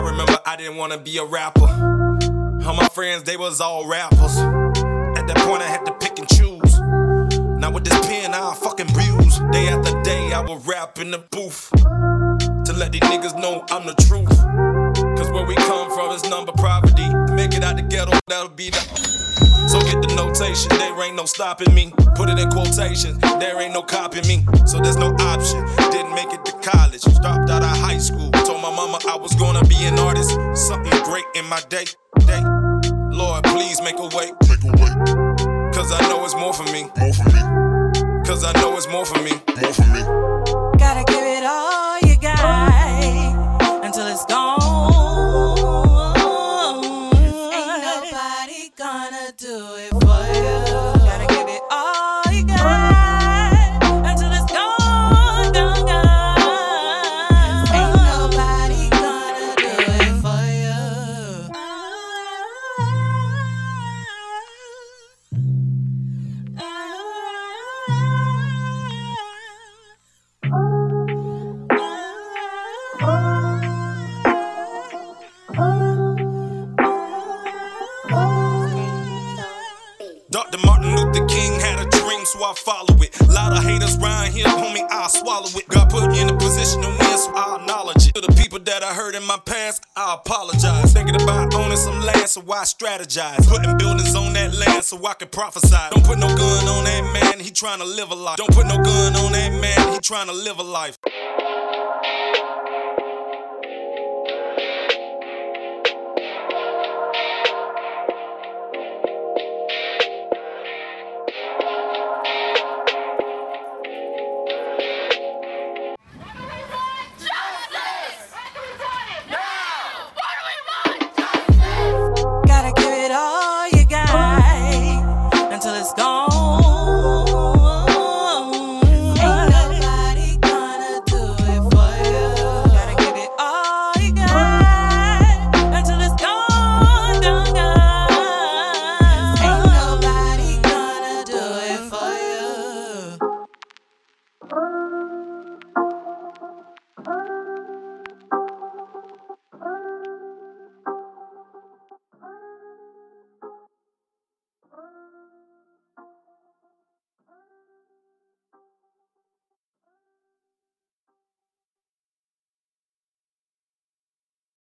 I remember I didn't wanna be a rapper. All my friends, they was all rappers. At that point, I had to pick and choose. Now with this pen, I'll fucking bruise. Day after day, I will rap in the booth. To let these niggas know I'm the truth. Cause where we come from is number poverty. Make it out the ghetto, that'll be the. So get the notation, there ain't no stopping me. Put it in quotations, there ain't no copying me. So there's no option. Didn't make it to college, dropped out of high school. Told my mama I was gonna be an artist. Something great in my day. day. Lord, please make a way. Make a way, Cause I know it's more for me. more for me, Cause I know it's more for me. more for me. Gotta give it all you got until it's gone. Ain't nobody gonna do it I follow it. Lot of haters round here, homie, I'll swallow it. God put me in a position to win, so I acknowledge it. To the people that I hurt in my past, I apologize. Thinking about owning some land, so I strategize. Putting buildings on that land, so I can prophesy. Don't put no gun on that man, he trying to live a life. Don't put no gun on that man, he trying to live a life.